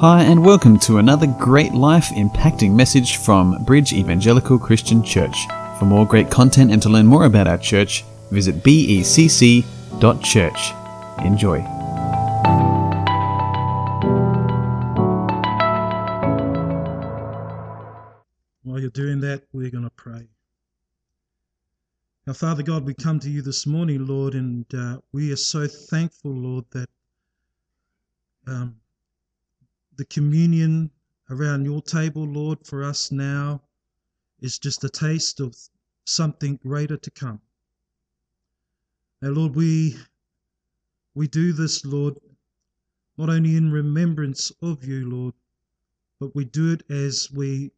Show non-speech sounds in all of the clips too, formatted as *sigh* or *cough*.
Hi, and welcome to another great life impacting message from Bridge Evangelical Christian Church. For more great content and to learn more about our church, visit becc.church. Enjoy. While you're doing that, we're going to pray. Now, Father God, we come to you this morning, Lord, and uh, we are so thankful, Lord, that um, the communion around your table, Lord, for us now is just a taste of something greater to come. Now, Lord, we we do this, Lord, not only in remembrance of you, Lord, but we do it as we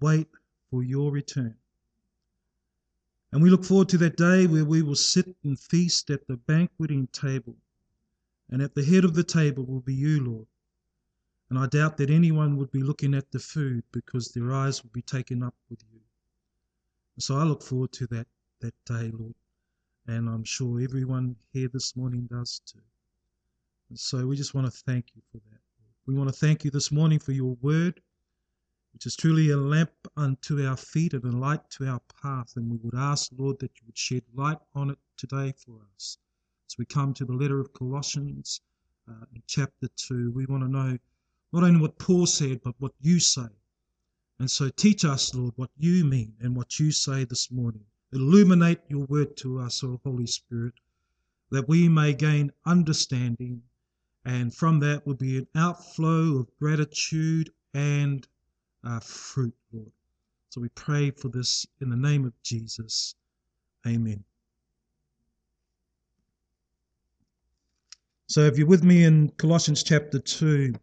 wait for your return. And we look forward to that day where we will sit and feast at the banqueting table. And at the head of the table will be you, Lord. And I doubt that anyone would be looking at the food because their eyes would be taken up with you. So I look forward to that, that day, Lord. And I'm sure everyone here this morning does too. And so we just want to thank you for that. We want to thank you this morning for your word, which is truly a lamp unto our feet and a light to our path. And we would ask, Lord, that you would shed light on it today for us. As we come to the letter of Colossians uh, in chapter 2, we want to know not only what Paul said, but what you say. And so teach us, Lord, what you mean and what you say this morning. Illuminate your word to us, O Holy Spirit, that we may gain understanding, and from that will be an outflow of gratitude and uh, fruit, Lord. So we pray for this in the name of Jesus. Amen. So if you're with me in Colossians chapter 2,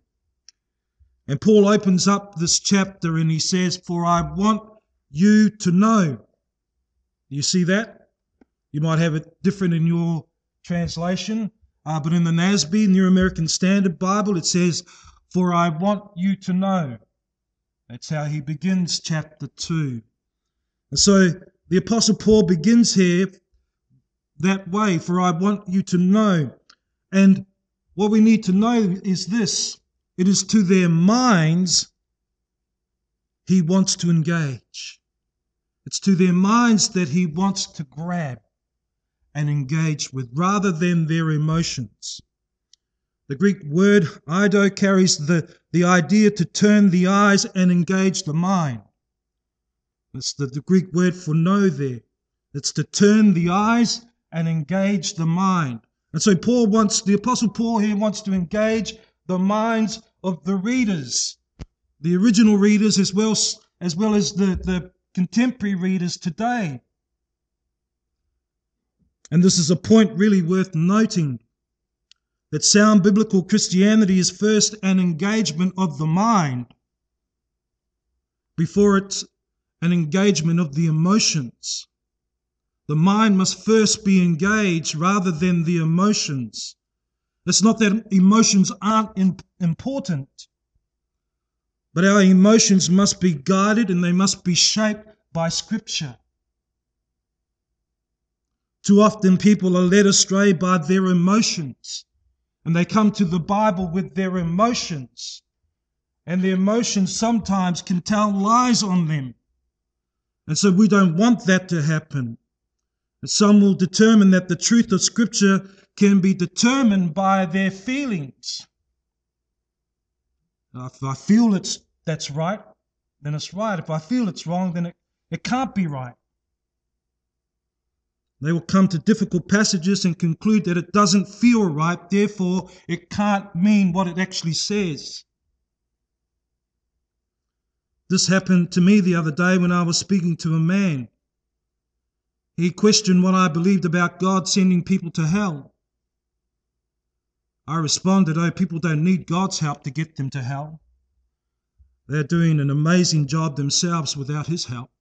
and Paul opens up this chapter and he says, For I want you to know. You see that? You might have it different in your translation, uh, but in the NASB, New American Standard Bible, it says, For I want you to know. That's how he begins chapter 2. And so the Apostle Paul begins here that way, for I want you to know. And what we need to know is this it is to their minds he wants to engage. It's to their minds that he wants to grab and engage with rather than their emotions. The Greek word ido carries the, the idea to turn the eyes and engage the mind. That's the, the Greek word for know there. It's to turn the eyes and engage the mind. And so Paul wants, the Apostle Paul here wants to engage the minds of the readers, the original readers as well as, well as the, the contemporary readers today. And this is a point really worth noting that sound biblical Christianity is first an engagement of the mind before it's an engagement of the emotions. The mind must first be engaged rather than the emotions. It's not that emotions aren't important, but our emotions must be guided and they must be shaped by Scripture. Too often people are led astray by their emotions and they come to the Bible with their emotions. And the emotions sometimes can tell lies on them. And so we don't want that to happen. Some will determine that the truth of Scripture can be determined by their feelings. If I feel it's that's right, then it's right. If I feel it's wrong, then it, it can't be right. They will come to difficult passages and conclude that it doesn't feel right, therefore, it can't mean what it actually says. This happened to me the other day when I was speaking to a man. He questioned what I believed about God sending people to hell. I responded, Oh, people don't need God's help to get them to hell. They're doing an amazing job themselves without His help.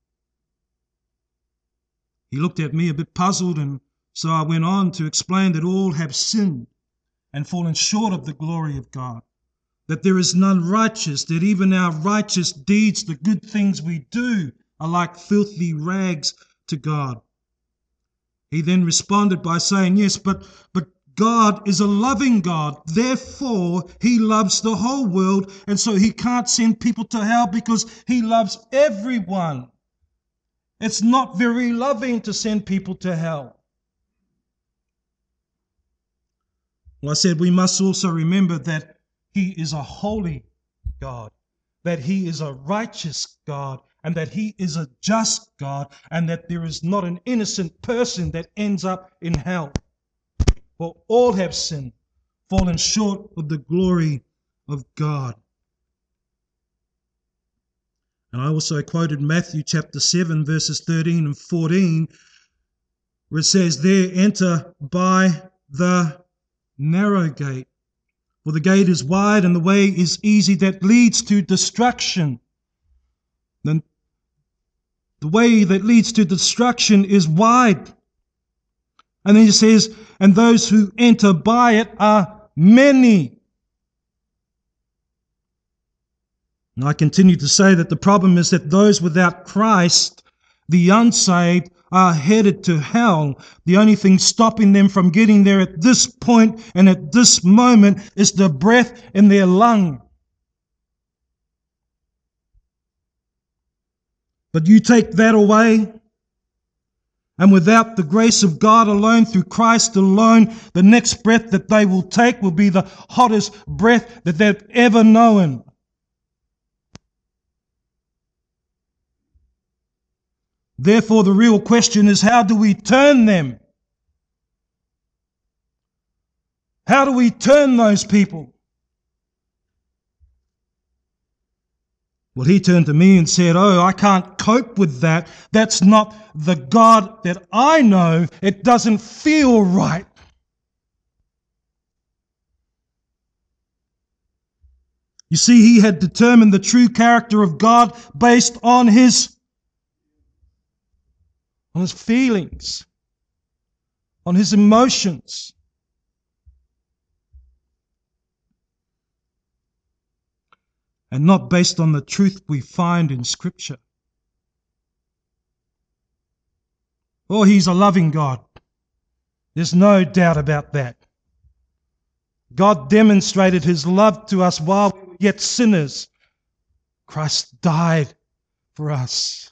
He looked at me a bit puzzled, and so I went on to explain that all have sinned and fallen short of the glory of God, that there is none righteous, that even our righteous deeds, the good things we do, are like filthy rags to God. He then responded by saying, Yes, but, but God is a loving God. Therefore, He loves the whole world, and so He can't send people to hell because He loves everyone. It's not very loving to send people to hell. Well, I said we must also remember that He is a holy God, that He is a righteous God, and that He is a just God, and that there is not an innocent person that ends up in hell. For all have sinned, fallen short of the glory of God. And I also quoted Matthew chapter 7, verses 13 and 14, where it says, There enter by the narrow gate. For the gate is wide and the way is easy that leads to destruction. Then the way that leads to destruction is wide. And then he says, and those who enter by it are many. And I continue to say that the problem is that those without Christ, the unsaved, are headed to hell. The only thing stopping them from getting there at this point and at this moment is the breath in their lung. But you take that away, and without the grace of God alone, through Christ alone, the next breath that they will take will be the hottest breath that they've ever known. Therefore, the real question is how do we turn them? How do we turn those people? Well, he turned to me and said, Oh, I can't cope with that. That's not the God that I know. It doesn't feel right. You see, he had determined the true character of God based on his on his feelings, on his emotions. And not based on the truth we find in Scripture. Oh, he's a loving God. There's no doubt about that. God demonstrated his love to us while we were yet sinners. Christ died for us.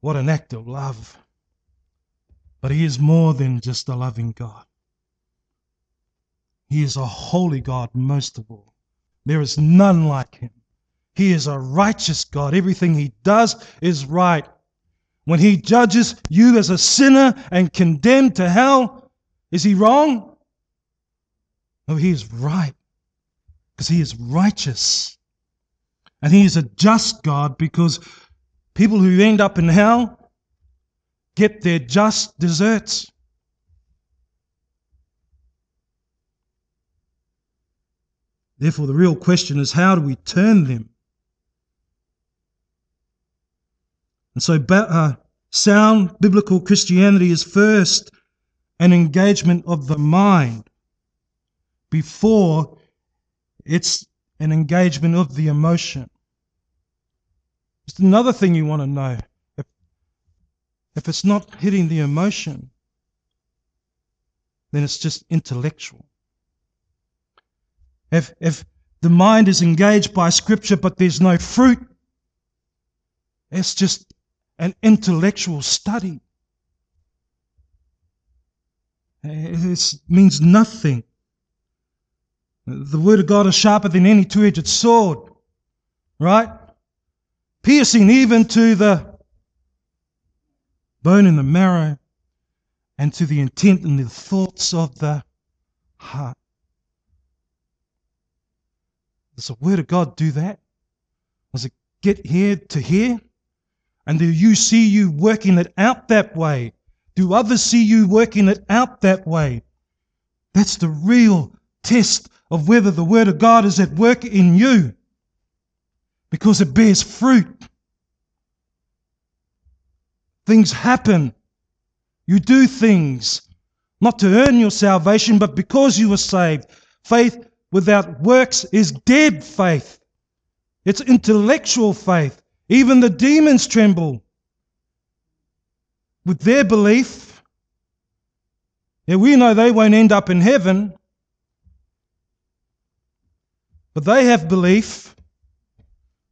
What an act of love. But He is more than just a loving God. He is a holy God most of all. There is none like Him. He is a righteous God. Everything He does is right. When He judges you as a sinner and condemned to hell, is He wrong? No, He is right because He is righteous. And He is a just God because People who end up in hell get their just deserts. Therefore, the real question is how do we turn them? And so, uh, sound biblical Christianity is first an engagement of the mind before it's an engagement of the emotion. Just another thing you want to know. If, if it's not hitting the emotion, then it's just intellectual. If, if the mind is engaged by Scripture but there's no fruit, it's just an intellectual study. It means nothing. The Word of God is sharper than any two edged sword, right? piercing even to the bone and the marrow, and to the intent and the thoughts of the heart. Does the Word of God do that? Does it get here to here? And do you see you working it out that way? Do others see you working it out that way? That's the real test of whether the Word of God is at work in you because it bears fruit. Things happen. You do things not to earn your salvation, but because you were saved. Faith without works is dead faith. It's intellectual faith. Even the demons tremble with their belief Yeah, we know they won't end up in heaven, but they have belief.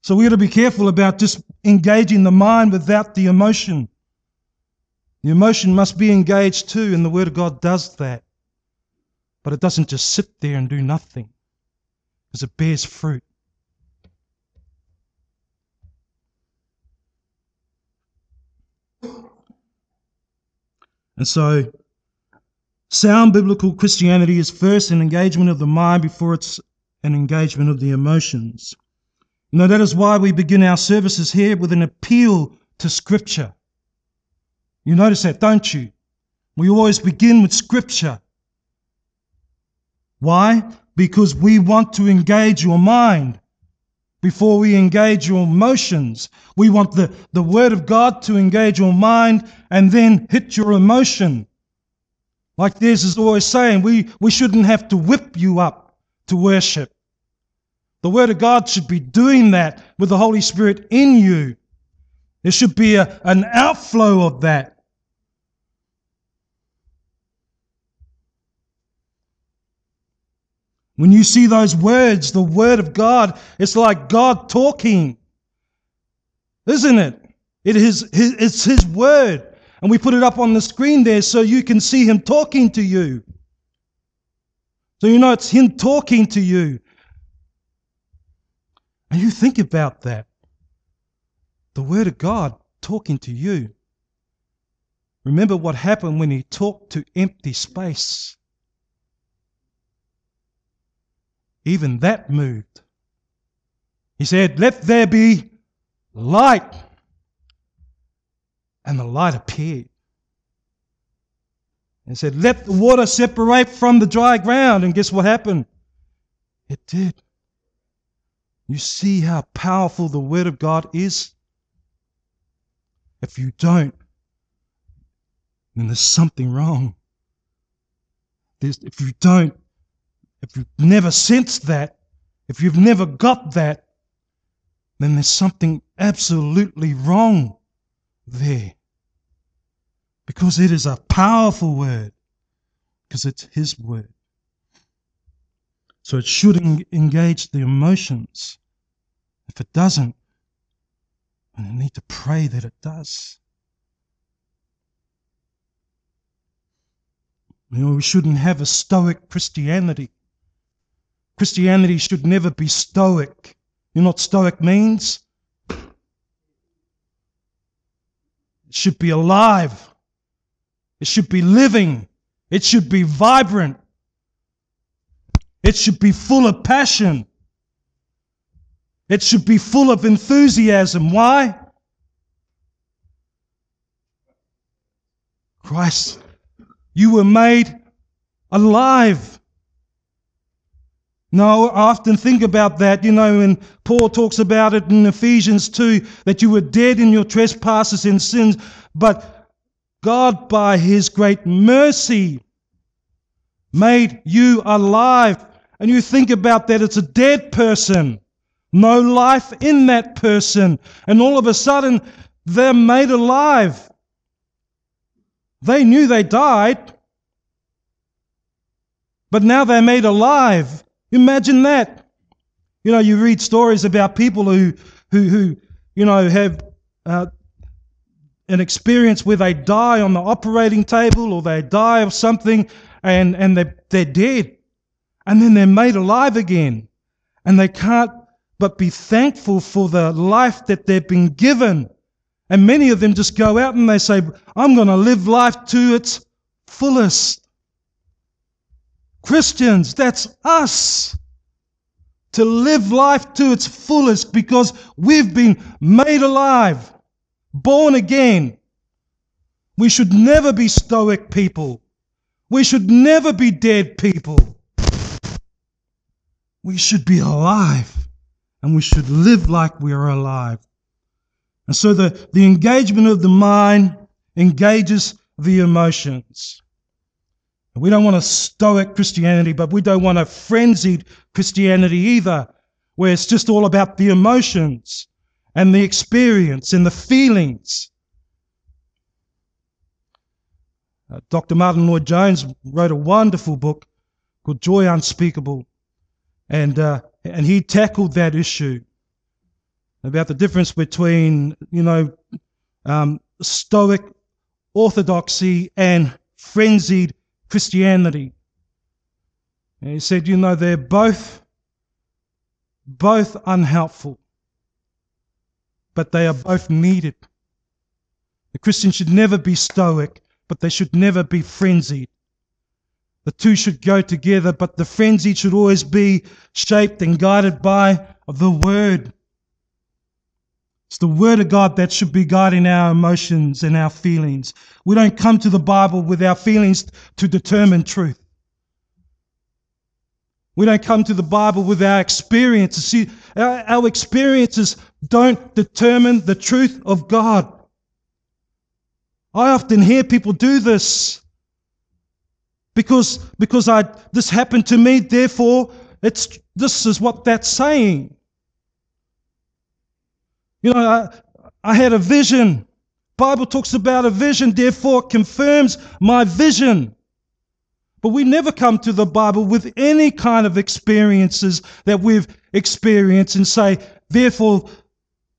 So we got to be careful about just engaging the mind without the emotion. The emotion must be engaged too, and the Word of God does that. But it doesn't just sit there and do nothing, because it bears fruit. And so, sound biblical Christianity is first an engagement of the mind before it's an engagement of the emotions. You know, that is why we begin our services here with an appeal to Scripture. You notice that, don't you? We always begin with Scripture. Why? Because we want to engage your mind before we engage your emotions. We want the, the Word of God to engage your mind and then hit your emotion. Like this is always saying, we, we shouldn't have to whip you up to worship. The Word of God should be doing that with the Holy Spirit in you. There should be a, an outflow of that. When you see those words, the Word of God, it's like God talking. Isn't it? It is his, it's His Word. And we put it up on the screen there so you can see Him talking to you. So you know it's Him talking to you. And you think about that. The Word of God talking to you. Remember what happened when He talked to empty space. Even that moved. He said, Let there be light. And the light appeared. And said, Let the water separate from the dry ground. And guess what happened? It did. You see how powerful the Word of God is? If you don't, then there's something wrong. There's, if you don't, if you've never sensed that, if you've never got that, then there's something absolutely wrong there. Because it is a powerful word, because it's His word. So it should engage the emotions. If it doesn't, then you need to pray that it does. You know, we shouldn't have a stoic Christianity. Christianity should never be stoic. You know what stoic means? It should be alive. It should be living. It should be vibrant. It should be full of passion. It should be full of enthusiasm. Why? Christ, you were made alive. No, I often think about that, you know, when Paul talks about it in Ephesians 2 that you were dead in your trespasses and sins, but God, by his great mercy, made you alive. And you think about that, it's a dead person, no life in that person. And all of a sudden, they're made alive. They knew they died, but now they're made alive. Imagine that. You know, you read stories about people who, who, who you know, have uh, an experience where they die on the operating table or they die of something and, and they're, they're dead. And then they're made alive again. And they can't but be thankful for the life that they've been given. And many of them just go out and they say, I'm going to live life to its fullest. Christians, that's us. To live life to its fullest because we've been made alive, born again. We should never be stoic people. We should never be dead people. We should be alive and we should live like we are alive. And so the, the engagement of the mind engages the emotions. We don't want a stoic Christianity, but we don't want a frenzied Christianity either, where it's just all about the emotions and the experience and the feelings. Uh, Dr. Martyn Lloyd-Jones wrote a wonderful book called Joy Unspeakable, and uh, and he tackled that issue about the difference between you know um, Stoic orthodoxy and frenzied Christianity. And he said, you know, they're both both unhelpful, but they are both needed. The Christian should never be stoic, but they should never be frenzied. The two should go together, but the frenzy should always be shaped and guided by the Word. It's the Word of God that should be guiding our emotions and our feelings. We don't come to the Bible with our feelings to determine truth. We don't come to the Bible with our experiences. See, our, our experiences don't determine the truth of God. I often hear people do this because, because I, this happened to me, therefore, it's, this is what that's saying. You know, I, I had a vision. Bible talks about a vision, therefore it confirms my vision. But we never come to the Bible with any kind of experiences that we've experienced and say, therefore,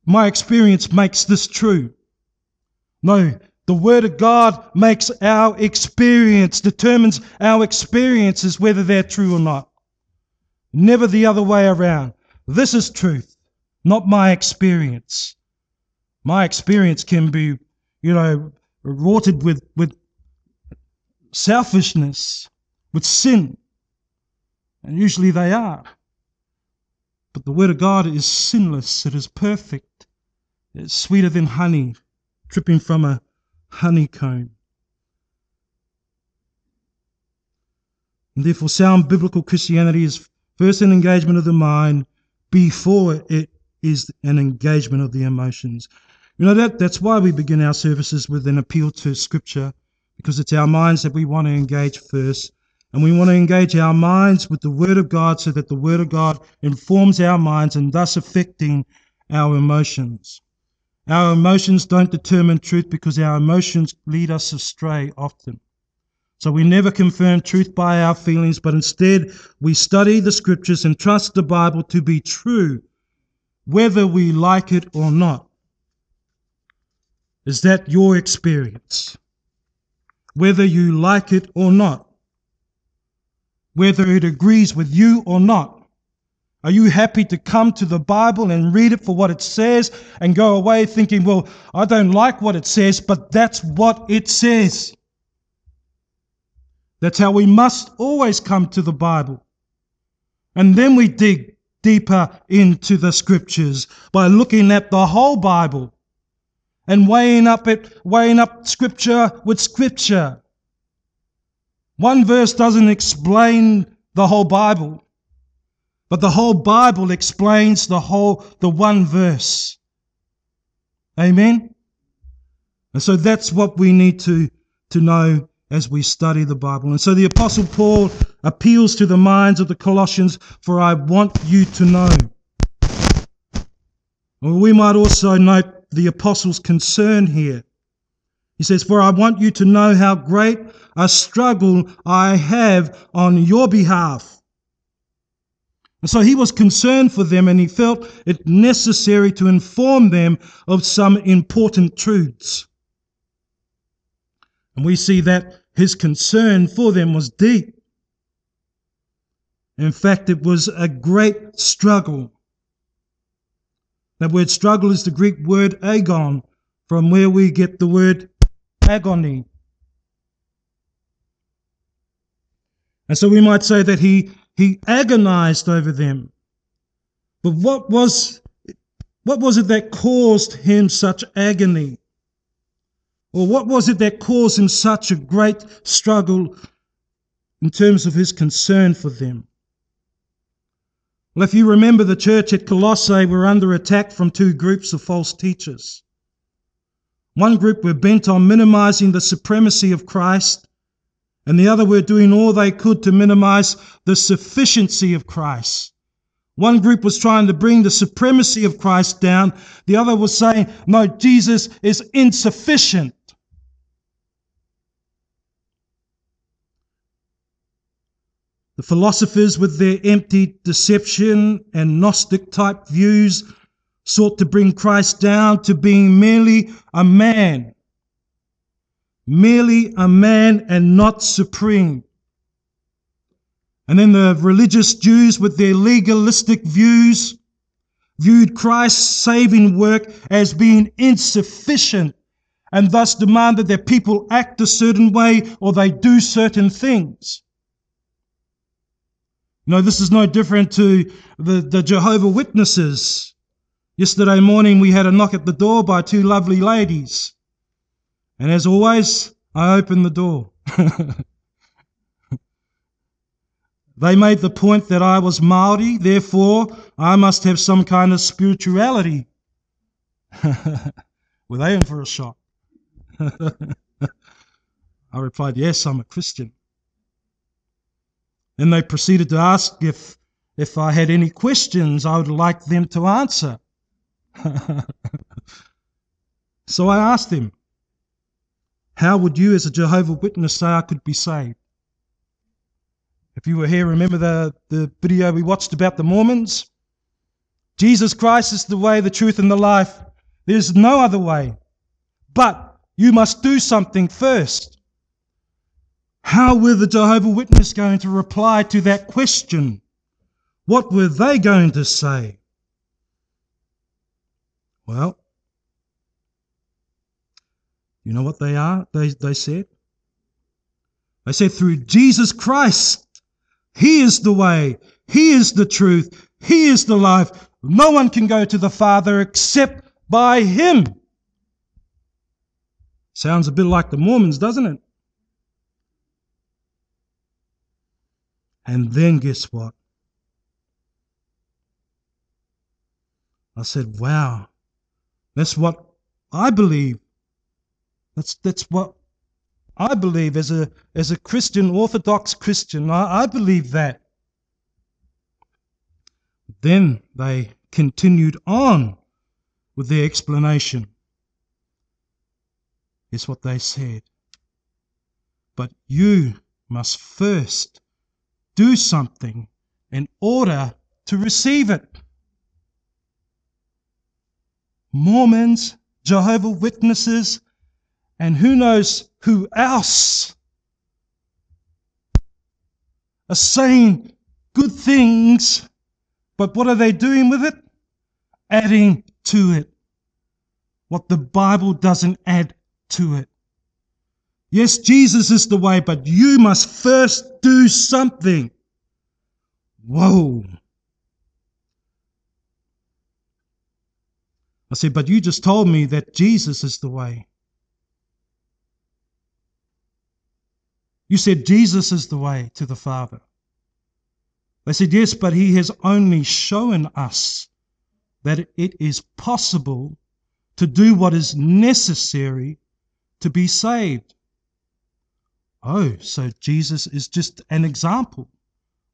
my experience makes this true. No, the Word of God makes our experience, determines our experiences whether they're true or not. Never the other way around. This is truth, not my experience. My experience can be, you know, rotted with, with selfishness, with sin. And usually they are. But the Word of God is sinless, it is perfect, it's sweeter than honey dripping from a honeycomb. And therefore, sound biblical Christianity is first an engagement of the mind before it is an engagement of the emotions. You know, that, that's why we begin our services with an appeal to Scripture because it's our minds that we want to engage first. And we want to engage our minds with the Word of God so that the Word of God informs our minds and thus affecting our emotions. Our emotions don't determine truth because our emotions lead us astray often. So we never confirm truth by our feelings, but instead we study the scriptures and trust the Bible to be true, whether we like it or not. Is that your experience? whether you like it or not, whether it agrees with you or not. Are you happy to come to the Bible and read it for what it says and go away thinking, well, I don't like what it says, but that's what it says? That's how we must always come to the Bible. And then we dig deeper into the scriptures by looking at the whole Bible and weighing up it, weighing up scripture with scripture. One verse doesn't explain the whole Bible, but the whole Bible explains the whole, the one verse. Amen? And so that's what we need to, to know as we study the Bible. And so the Apostle Paul appeals to the minds of the Colossians, for I want you to know. Well, we might also note the apostle's concern here. He says, For I want you to know how great a struggle I have on your behalf. And so he was concerned for them and he felt it necessary to inform them of some important truths. And we see that his concern for them was deep. In fact, it was a great struggle. That word struggle is the Greek word agon, from where we get the word agony. And so we might say that he, he agonized over them. But what was, what was it that caused him such agony? Or what was it that caused him such a great struggle in terms of his concern for them? Well, if you remember, the church at Colossae were under attack from two groups of false teachers. One group were bent on minimizing the supremacy of Christ, and the other were doing all they could to minimize the sufficiency of Christ. One group was trying to bring the supremacy of Christ down, the other was saying, No, Jesus is insufficient. The philosophers, with their empty deception and Gnostic type views, sought to bring Christ down to being merely a man, merely a man and not supreme. And then the religious Jews, with their legalistic views, viewed Christ's saving work as being insufficient and thus demanded that people act a certain way or they do certain things. No, this is no different to the, the Jehovah Witnesses. Yesterday morning we had a knock at the door by two lovely ladies. And as always, I opened the door. *laughs* they made the point that I was Maori, therefore I must have some kind of spirituality. *laughs* Were they in for a shock? *laughs* I replied, Yes, I'm a Christian. Then they proceeded to ask if, if I had any questions I would like them to answer. *laughs* so I asked them, How would you, as a Jehovah Witness, say I could be saved? If you were here, remember the, the video we watched about the Mormons? Jesus Christ is the way, the truth, and the life. There's no other way. But you must do something first. How were the Jehovah Witnesses going to reply to that question? What were they going to say? Well, you know what they are? They, they said? They said, through Jesus Christ, He is the way, He is the truth, He is the life. No one can go to the Father except by Him. Sounds a bit like the Mormons, doesn't it? And then guess what? I said, wow, that's what I believe. That's, that's what I believe as a, as a Christian, Orthodox Christian. I, I believe that. Then they continued on with their explanation is what they said. But you must first do something in order to receive it. Mormons, Jehovah Witnesses, and who knows who else are saying good things, but what are they doing with it? Adding to it. What the Bible doesn't add to it. Yes, Jesus is the way, but you must first do something. Whoa. I said, but you just told me that Jesus is the way. You said Jesus is the way to the Father. They said, yes, but he has only shown us that it is possible to do what is necessary to be saved. Oh, so Jesus is just an example,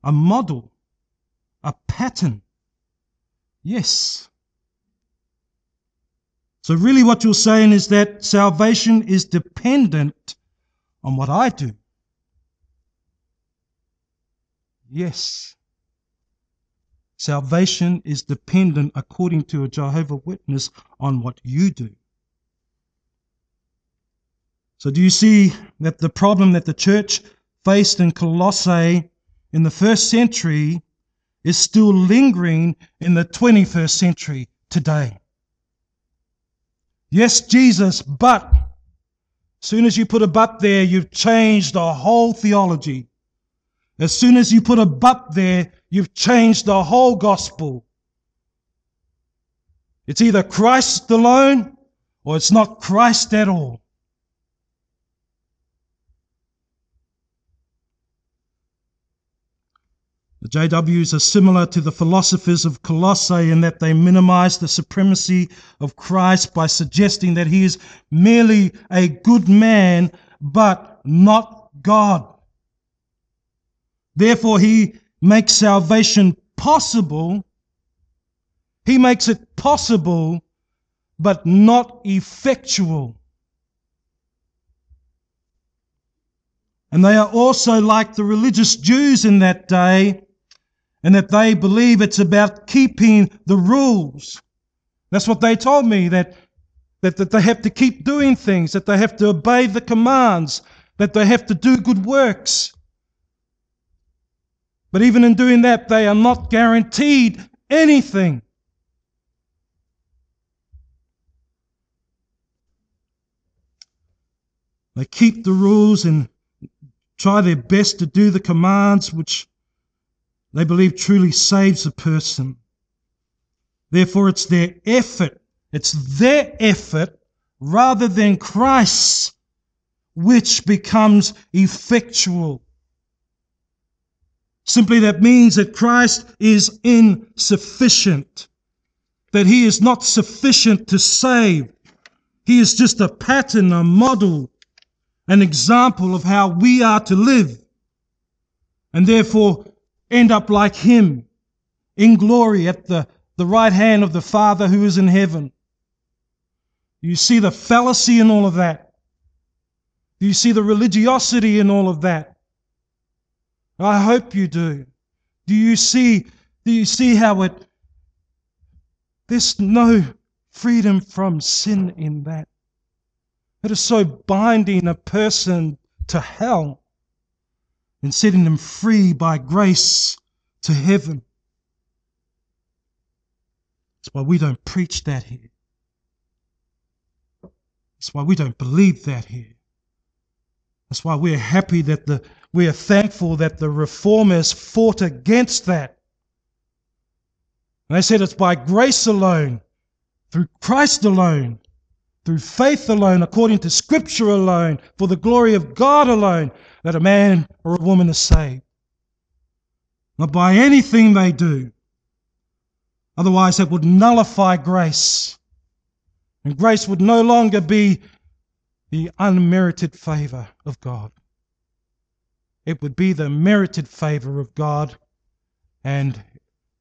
a model, a pattern. Yes. So, really, what you're saying is that salvation is dependent on what I do. Yes. Salvation is dependent, according to a Jehovah Witness, on what you do. So, do you see that the problem that the church faced in Colossae in the first century is still lingering in the 21st century today? Yes, Jesus, but as soon as you put a but there, you've changed the whole theology. As soon as you put a but there, you've changed the whole gospel. It's either Christ alone or it's not Christ at all. The JWs are similar to the philosophers of Colossae in that they minimize the supremacy of Christ by suggesting that he is merely a good man, but not God. Therefore, he makes salvation possible. He makes it possible, but not effectual. And they are also like the religious Jews in that day, and that they believe it's about keeping the rules. That's what they told me, that, that, that they have to keep doing things, that they have to obey the commands, that they have to do good works. But even in doing that, they are not guaranteed anything. They keep the rules and try their best to do the commands which they believe truly saves a person. Therefore, it's their effort, it's their effort rather than Christ's which becomes effectual. Simply that means that Christ is insufficient, that he is not sufficient to save. He is just a pattern, a model, an example of how we are to live, and therefore end up like him in glory at the, the right hand of the Father who is in heaven. You see the fallacy in all of that. Do you see the religiosity in all of that? I hope you do. Do you see do you see how it there's no freedom from sin in that? It is so binding a person to hell and setting them free by grace to heaven. That's why we don't preach that here. That's why we don't believe that here. That's why we're happy that the we are thankful that the reformers fought against that. And they said it's by grace alone, through Christ alone, through faith alone, according to Scripture alone, for the glory of God alone, that a man or a woman is saved. Not by anything they do. Otherwise, that would nullify grace. And grace would no longer be the unmerited favor of God. It would be the merited favor of God, and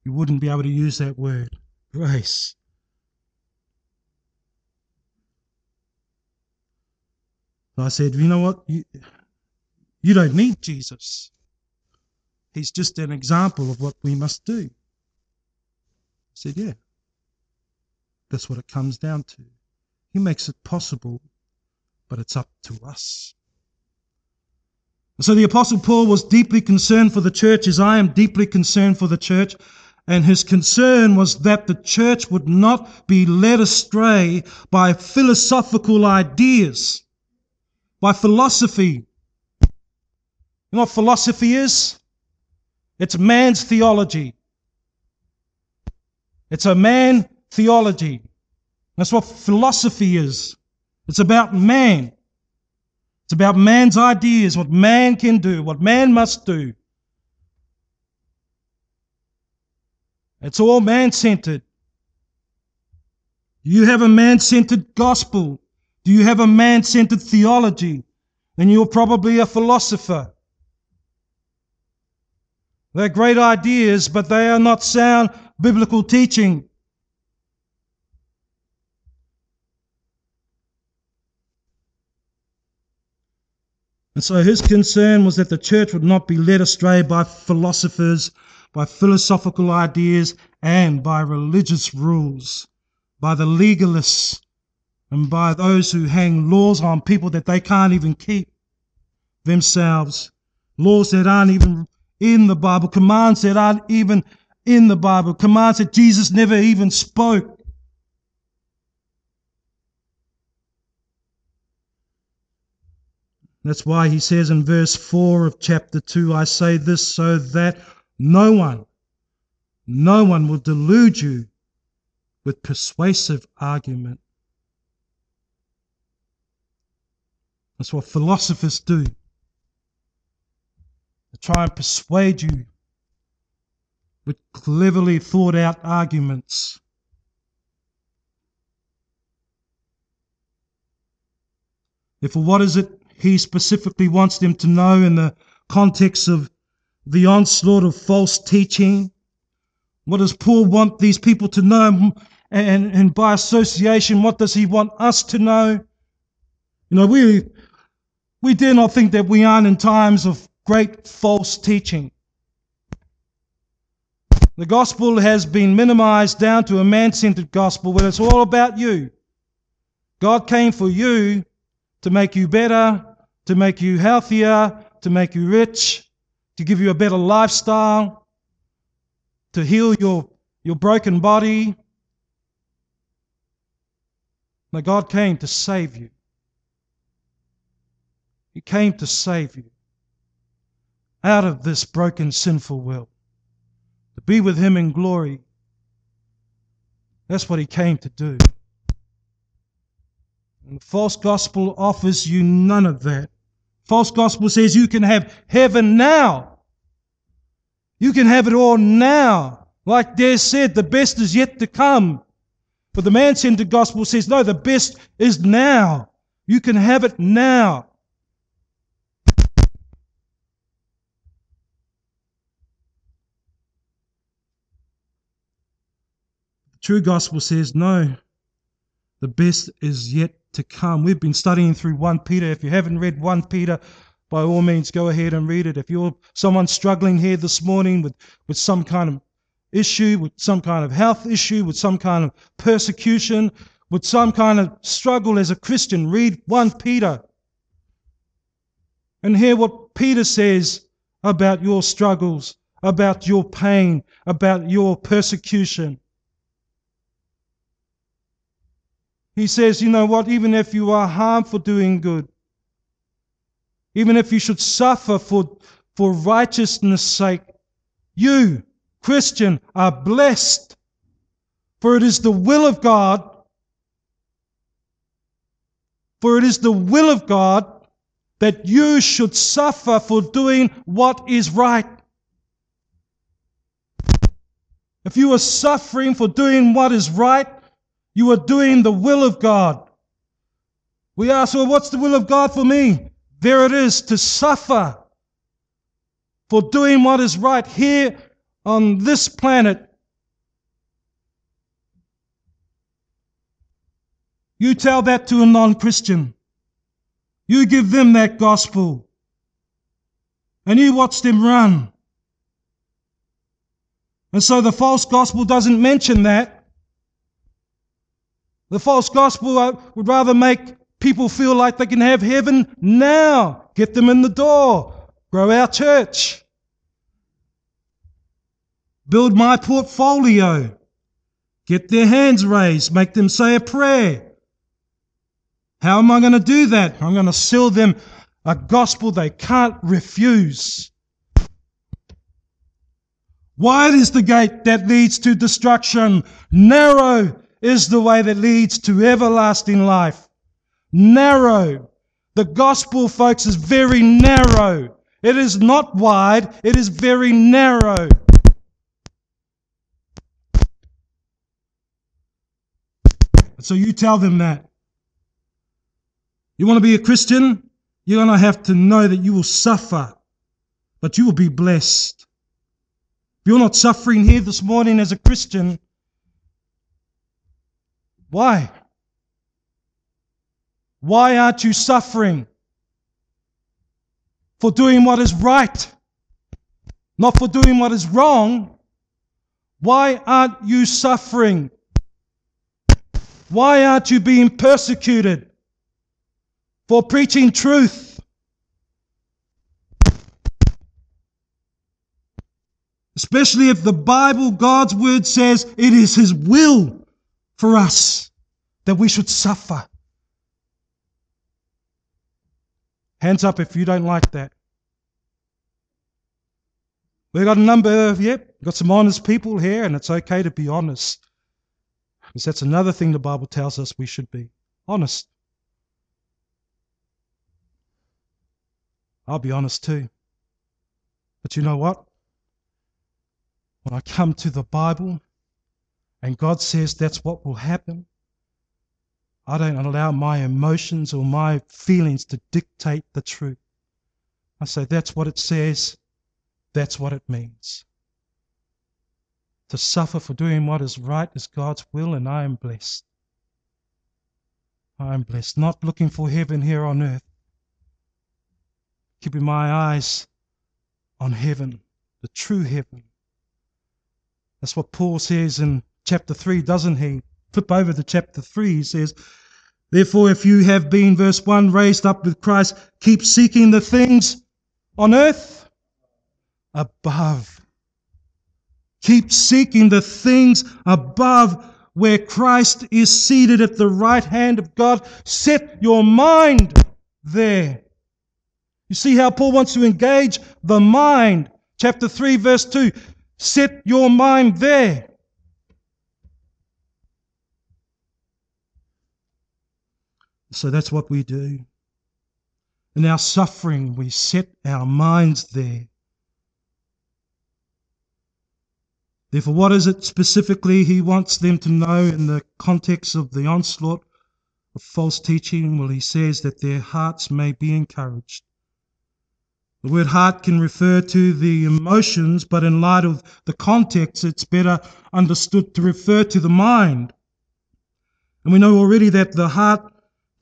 you wouldn't be able to use that word, grace. I said, you know what? You, don't need Jesus. He's just an example of what we must do. I said, yeah. That's what it comes down to. He makes it possible, but it's up to us. So the Apostle Paul was deeply concerned for the church, as I am deeply concerned for the church. And his concern was that the church would not be led astray by philosophical ideas, by philosophy. You know what philosophy is? It's man's theology. It's a man theology. That's what philosophy is. It's about man. It's about man's ideas, what man can do, what man must do. It's all man centered. Do you have a man centered gospel? Do you have a man centered theology? Then you're probably a philosopher. They're great ideas, but they are not sound biblical teaching. And so his concern was that the church would not be led astray by philosophers, by philosophical ideas, and by religious rules, by the legalists, and by those who hang laws on people that they can't even keep themselves, laws that aren't even in the Bible, commands that aren't even in the Bible, commands that Jesus never even spoke. That's why he says in verse 4 of chapter 2 I say this so that no one, no one will delude you with persuasive argument. That's what philosophers do. They try and persuade you with cleverly thought out arguments. Therefore, what is it he specifically wants them to know in the context of the onslaught of false teaching. What does Paul want these people to know? And, and by association, what does he want us to know? You know, we, We dare not think that we aren't in times of great false teaching. The gospel has been minimized down to a man centered gospel where it's all about you. God came for you to make you better, to make you healthier, to make you rich, to give you a better lifestyle, to heal your, your broken body. No, God came to save you. He came to save you out of this broken, sinful world, to be with Him in glory. That's what He came to do. And the false gospel offers you none of that. False gospel says you can have heaven now. You can have it all now. Like Des said, the best is yet to come. But the man centered gospel says, no, the best is now. You can have it now. True gospel says, no, the best is yet to come. We've been studying through 1 Peter. If you haven't read 1 Peter, by all means, go ahead and read it. If you're someone struggling here this morning with, with some kind of issue, with some kind of health issue, with some kind of persecution, with some kind of struggle as a Christian, read 1 Peter and hear what Peter says about your struggles, about your pain, about your persecution. He says, you know what, even if you are harmed for doing good, even if you should suffer for, for righteousness' sake, you, Christian, are blessed. For it is the will of God, for it is the will of God that you should suffer for doing what is right. If you are suffering for doing what is right, you are doing the will of God. We ask, well, what's the will of God for me? There it is to suffer for doing what is right here on this planet. You tell that to a non Christian. You give them that gospel. And you watch them run. And so the false gospel doesn't mention that. The false gospel would rather make people feel like they can have heaven now. Get them in the door. Grow our church. Build my portfolio. Get their hands raised. Make them say a prayer. How am I going to do that? I'm going to sell them a gospel they can't refuse. Wide is the gate that leads to destruction. Narrow is the way that leads to everlasting life. Narrow. The gospel, folks, is very narrow. It is not wide, it is very narrow. So you tell them that. You want to be a Christian? You're going to have to know that you will suffer, but you will be blessed. If you're not suffering here this morning as a Christian, why? Why aren't you suffering? For doing what is right, not for doing what is wrong. Why aren't you suffering? Why aren't you being persecuted for preaching truth? Especially if the Bible, God's Word says it is His will for us that we should suffer. Hands up if you don't like that. We've got a number of, yep, got some honest people here, and it's okay to be honest. Because that's another thing the Bible tells us we should be honest. I'll be honest too. But you know what? When I come to the Bible, and God says that's what will happen. I don't allow my emotions or my feelings to dictate the truth. I say that's what it says, that's what it means. To suffer for doing what is right is God's will, and I am blessed. I am blessed, not looking for heaven here on earth, keeping my eyes on heaven, the true heaven. That's what Paul says in chapter 3, doesn't he? Flip over to chapter 3, he says, Therefore, if you have been, verse 1, raised up with Christ, keep seeking the things on earth above. Keep seeking the things above where Christ is seated at the right hand of God. Set your mind there. You see how Paul wants to engage the mind. Chapter 3, verse 2. Set your mind there. So that's what we do. In our suffering, we set our minds there. Therefore, what is it specifically he wants them to know in the context of the onslaught of false teaching? Well, he says that their hearts may be encouraged. The word heart can refer to the emotions, but in light of the context, it's better understood to refer to the mind. And we know already that the heart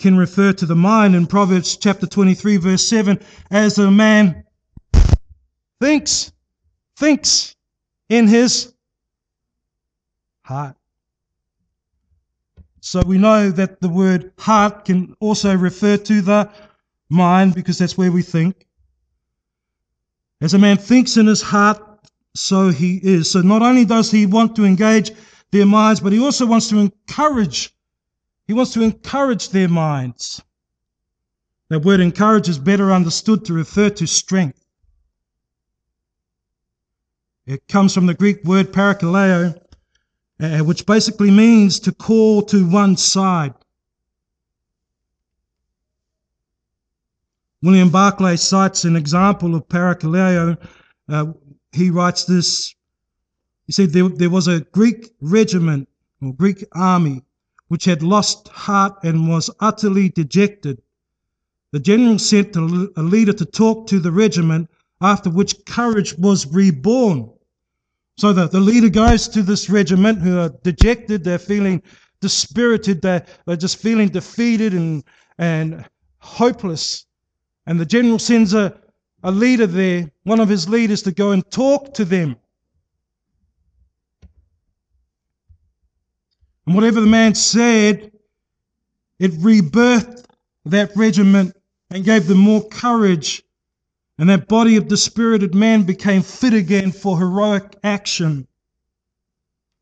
can refer to the mind in Proverbs chapter 23, verse 7, as a man thinks, thinks in his heart. So we know that the word heart can also refer to the mind because that's where we think. As a man thinks in his heart, so he is. So not only does he want to engage their minds, but he also wants to encourage. He wants to encourage their minds. That word encourage is better understood to refer to strength. It comes from the Greek word parakaleo, uh, which basically means to call to one side. William Barclay cites an example of parakaleo. Uh, he writes this. He said there, there was a Greek regiment or Greek army which had lost heart and was utterly dejected. The general sent a leader to talk to the regiment, after which courage was reborn. So the, the leader goes to this regiment who are dejected, they're feeling dispirited, they're, they're just feeling defeated and, and hopeless. And the general sends a, a leader there, one of his leaders, to go and talk to them. And whatever the man said, it rebirthed that regiment and gave them more courage and that body of dispirited man became fit again for heroic action.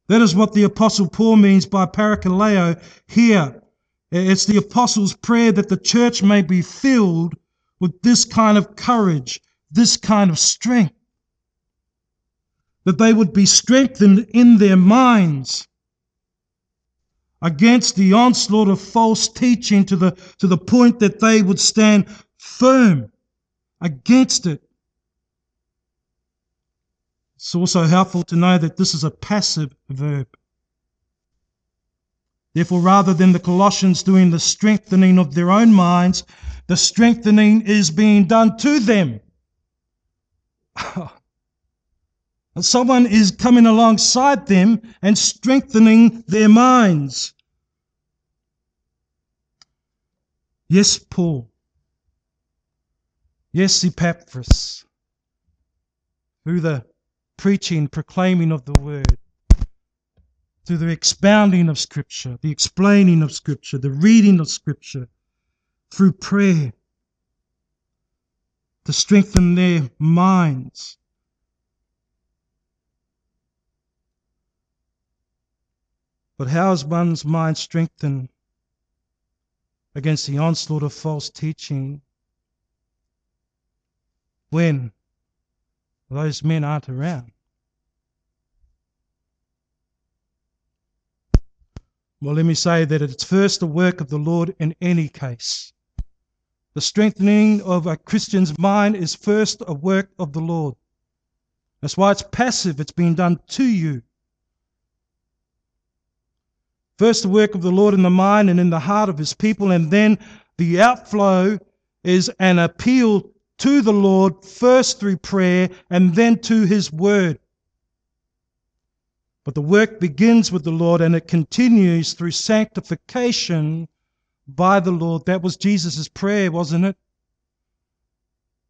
That is what the Apostle Paul means by parakaleo here. It's the Apostle's prayer that the church may be filled with this kind of courage, this kind of strength. That they would be strengthened in their minds against the onslaught of false teaching to the, to the point that they would stand firm against it. It's also helpful to know that this is a passive verb. Therefore, rather than the Colossians doing the strengthening of their own minds, the strengthening is being done to them. *laughs* Someone is coming alongside them and strengthening their minds. Yes, Paul. Yes, Epaphras, through the preaching, proclaiming of the word, through the expounding of Scripture, the explaining of Scripture, the reading of Scripture, through prayer, to strengthen their minds. But how is one's mind strengthened against the onslaught of false teaching? when those men aren't around. Well, let me say that it's first the work of the Lord in any case. The strengthening of a Christian's mind is first a work of the Lord. That's why it's passive, it's being done to you. First, the work of the Lord in the mind and in the heart of his people, and then the outflow is an appeal to the Lord, first through prayer and then to his word. But the work begins with the Lord and it continues through sanctification by the Lord. That was Jesus' prayer, wasn't it?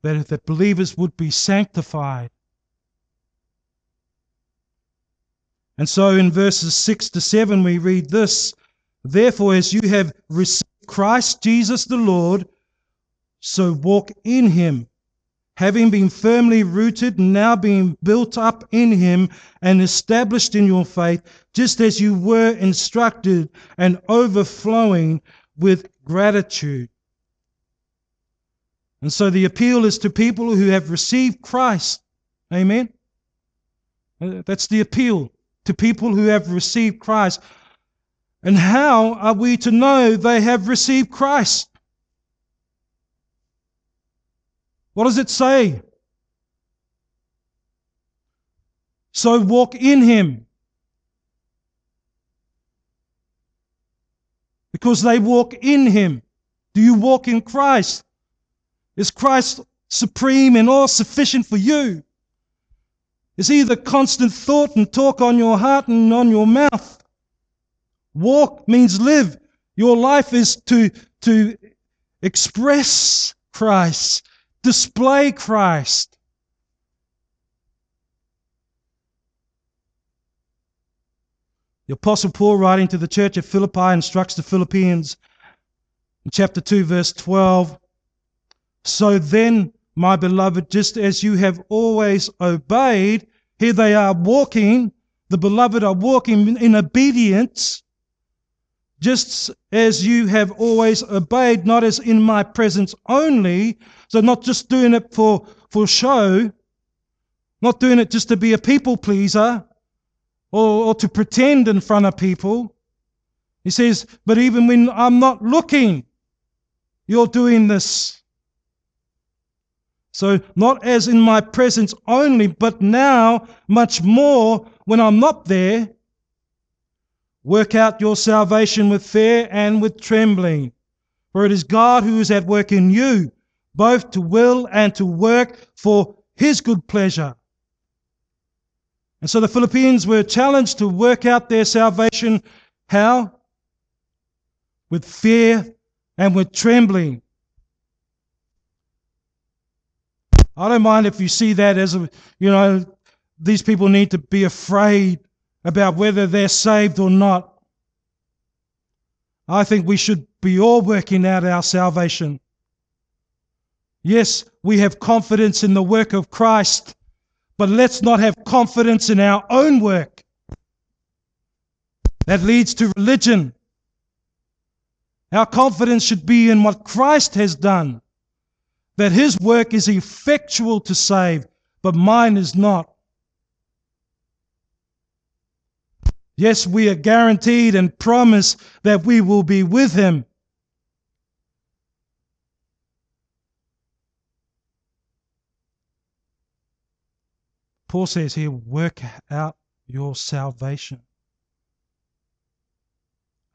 that, that believers would be sanctified. And so in verses 6 to 7, we read this Therefore, as you have received Christ Jesus the Lord, so walk in him, having been firmly rooted, now being built up in him and established in your faith, just as you were instructed, and overflowing with gratitude. And so the appeal is to people who have received Christ. Amen. That's the appeal to people who have received Christ. And how are we to know they have received Christ? What does it say? So walk in Him. Because they walk in Him. Do you walk in Christ? Is Christ supreme and all sufficient for you? Is either constant thought and talk on your heart and on your mouth? Walk means live. Your life is to, to express Christ, display Christ. The Apostle Paul, writing to the church at Philippi, instructs the Philippians in chapter 2, verse 12 So then, my beloved, just as you have always obeyed, here they are walking, the beloved are walking in obedience, just as you have always obeyed, not as in my presence only, so not just doing it for, for show, not doing it just to be a people pleaser or, or to pretend in front of people. He says, but even when I'm not looking, you're doing this. So, not as in my presence only, but now much more when I'm not there. Work out your salvation with fear and with trembling. For it is God who is at work in you, both to will and to work for his good pleasure. And so the Philippians were challenged to work out their salvation. How? With fear and with trembling. I don't mind if you see that as a, you know, these people need to be afraid about whether they're saved or not. I think we should be all working out our salvation. Yes, we have confidence in the work of Christ, but let's not have confidence in our own work. That leads to religion. Our confidence should be in what Christ has done, that his work is effectual to save, but mine is not. Yes, we are guaranteed and promised that we will be with him. Paul says here, work out your salvation.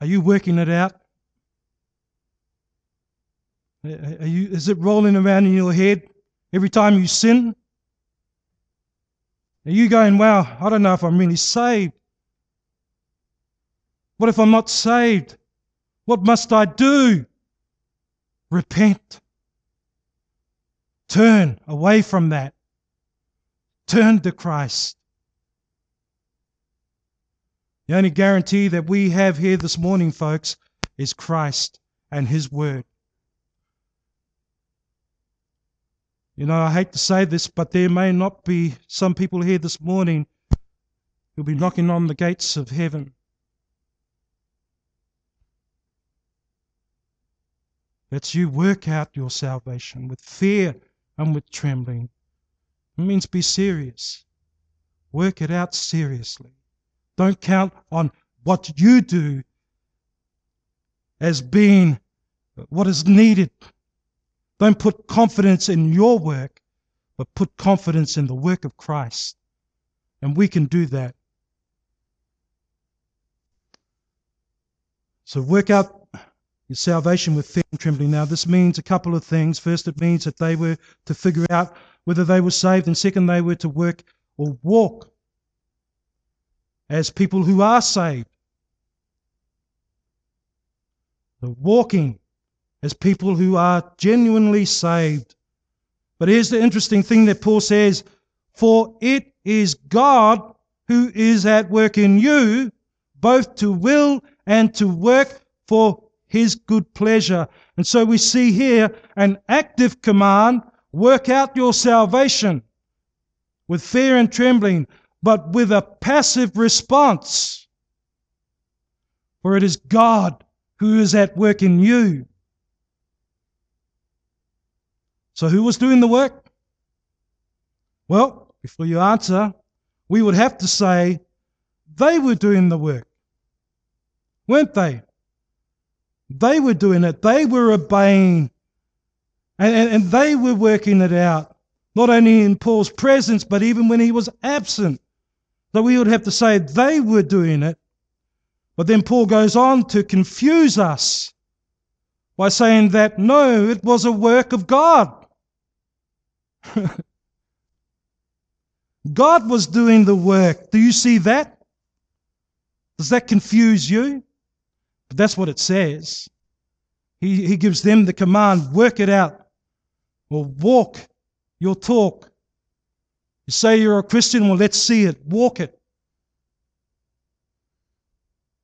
Are you working it out? You, is it rolling around in your head every time you sin? Are you going, wow, I don't know if I'm really saved? What if I'm not saved? What must I do? Repent. Turn away from that. Turn to Christ. The only guarantee that we have here this morning, folks, is Christ and His Word. You know, I hate to say this, but there may not be some people here this morning who'll be knocking on the gates of heaven. That you work out your salvation with fear and with trembling. It means be serious. Work it out seriously. Don't count on what you do as being what is needed. Don't put confidence in your work, but put confidence in the work of Christ. And we can do that. So work out your salvation with fear and trembling. Now, this means a couple of things. First, it means that they were to figure out whether they were saved, and second, they were to work or walk as people who are saved. The walking as people who are genuinely saved. But here's the interesting thing that Paul says For it is God who is at work in you, both to will and to work for his good pleasure. And so we see here an active command work out your salvation with fear and trembling, but with a passive response. For it is God who is at work in you. So, who was doing the work? Well, before you answer, we would have to say they were doing the work, weren't they? They were doing it, they were obeying, and, and, and they were working it out, not only in Paul's presence, but even when he was absent. So we would have to say they were doing it. But then Paul goes on to confuse us by saying that no, it was a work of God. *laughs* God was doing the work. Do you see that? Does that confuse you? But that's what it says. He, he gives them the command work it out, or walk your talk. You say you're a Christian, well, let's see it, walk it.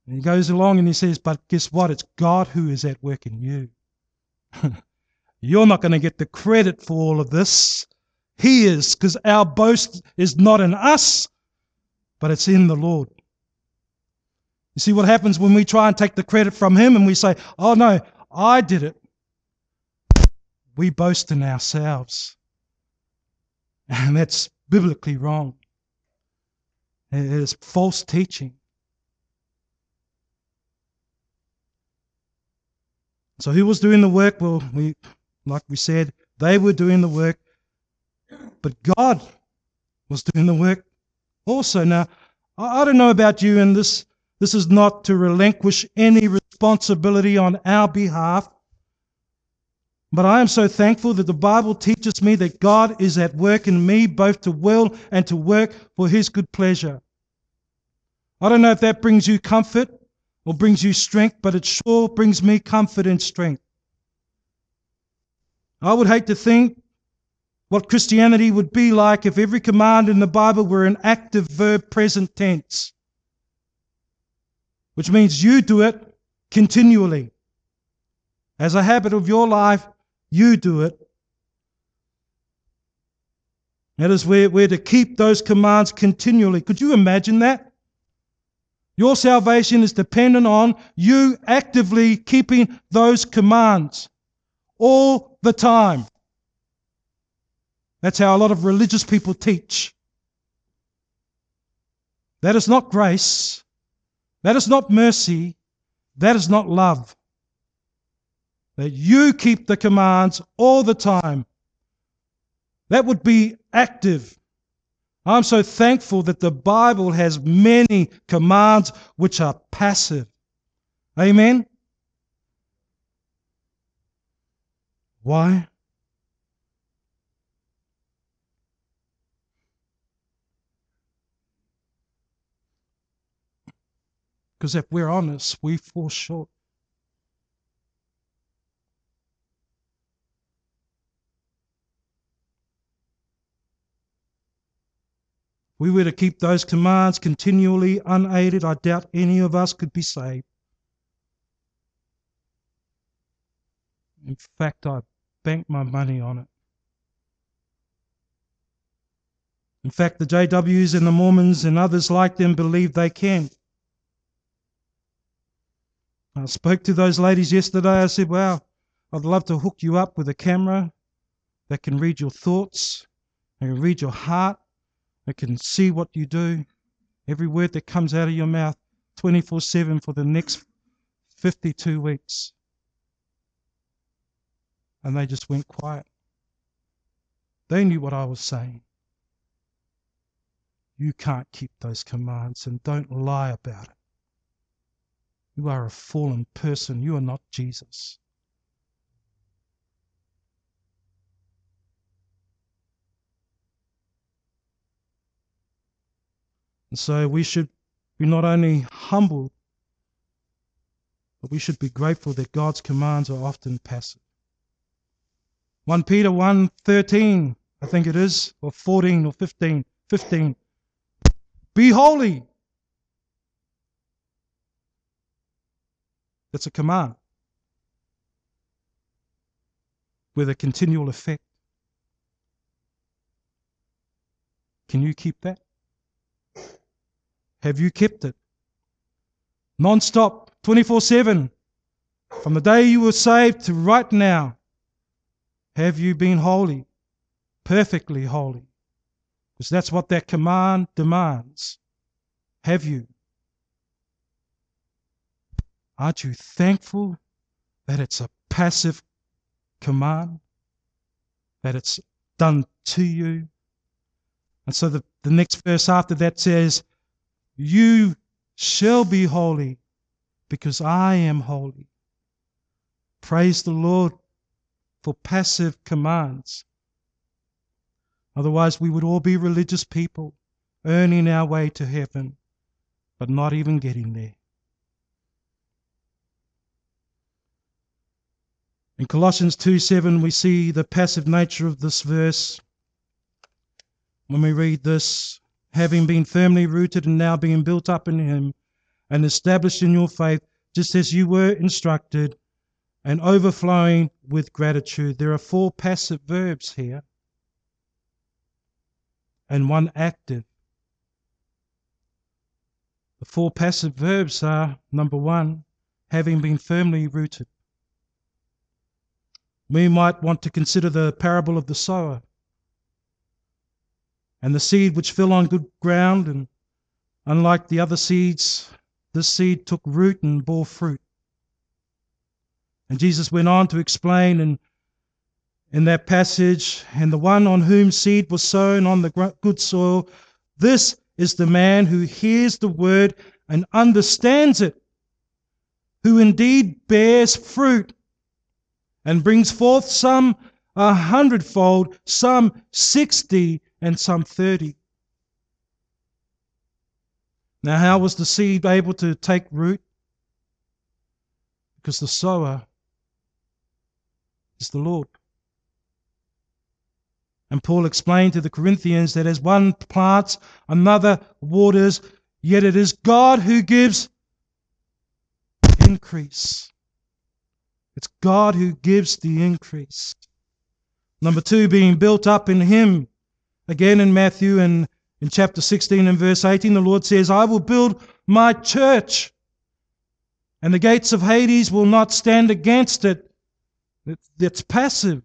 And he goes along and he says, But guess what? It's God who is at work in you. *laughs* You're not going to get the credit for all of this. He is, because our boast is not in us, but it's in the Lord. You see what happens when we try and take the credit from Him and we say, Oh no, I did it. We boast in ourselves. And that's biblically wrong. It is false teaching. So who was doing the work? Well, we, like we said, they were doing the work, but God was doing the work also. Now, I, don't know about you, and this this is not to relinquish any responsibility on our behalf. But I am so thankful that the Bible teaches me that God is at work in me both to will and to work for His good pleasure. I don't know if that brings you comfort or brings you strength, but it sure brings me comfort and strength. I would hate to think what Christianity would be like if every command in the Bible were an active verb present tense, which means you do it continually. As a habit of your life, you do it. That is where we're to keep those commands continually. Could you imagine that? Your salvation is dependent on you actively keeping those commands all the time. That's how a lot of religious people teach. That is not grace. That is not mercy. That is not love. That you keep the commands all the time. That would be active. I'm so thankful that the Bible has many commands which are passive. Amen? Why? Because if we're honest, we fall short. we were to keep those commands continually unaided, I doubt any of us could be saved. In fact, I bank my money on it. In fact, the JWs and the Mormons and others like them believe they can. I spoke to those ladies yesterday. I said, Wow, I'd love to hook you up with a camera that can read your thoughts, that can read your heart, that can see what you do, every word that comes out of your mouth 24 7 for the next 52 weeks. And they just went quiet. They knew what I was saying. You can't keep those commands and don't lie about it. You are a fallen person. You are not Jesus. And so we should be not only humbled, but we should be grateful that God's commands are often passive. 1 Peter 1 13, I think it is, or 14 or 15. 15. Be holy. That's a command with a continual effect. Can you keep that? Have you kept it? Non stop, 24 7. From the day you were saved to right now, have you been holy? Perfectly holy. Because that's what that command demands. Have you? Aren't you thankful that it's a passive command? That it's done to you? And so the, the next verse after that says, You shall be holy because I am holy. Praise the Lord for passive commands. Otherwise, we would all be religious people, earning our way to heaven, but not even getting there. In Colossians 2 7, we see the passive nature of this verse when we read this, having been firmly rooted and now being built up in Him and established in your faith, just as you were instructed, and overflowing with gratitude. There are four passive verbs here and one active. The four passive verbs are number one, having been firmly rooted. We might want to consider the parable of the sower and the seed which fell on good ground, and unlike the other seeds, this seed took root and bore fruit. And Jesus went on to explain in, in that passage, and the one on whom seed was sown on the good soil, this is the man who hears the word and understands it, who indeed bears fruit and brings forth some a hundredfold, some sixty, and some 30. Now, how was the seed able to take root? Because the sower is the Lord. And Paul explained to the Corinthians that as one plants, another waters, yet it is God who gives increase. It's God who gives the increase. Number two, being built up in Him Again in Matthew and in chapter 16 and verse 18, the Lord says, I will build my church, and the gates of Hades will not stand against it. It's passive.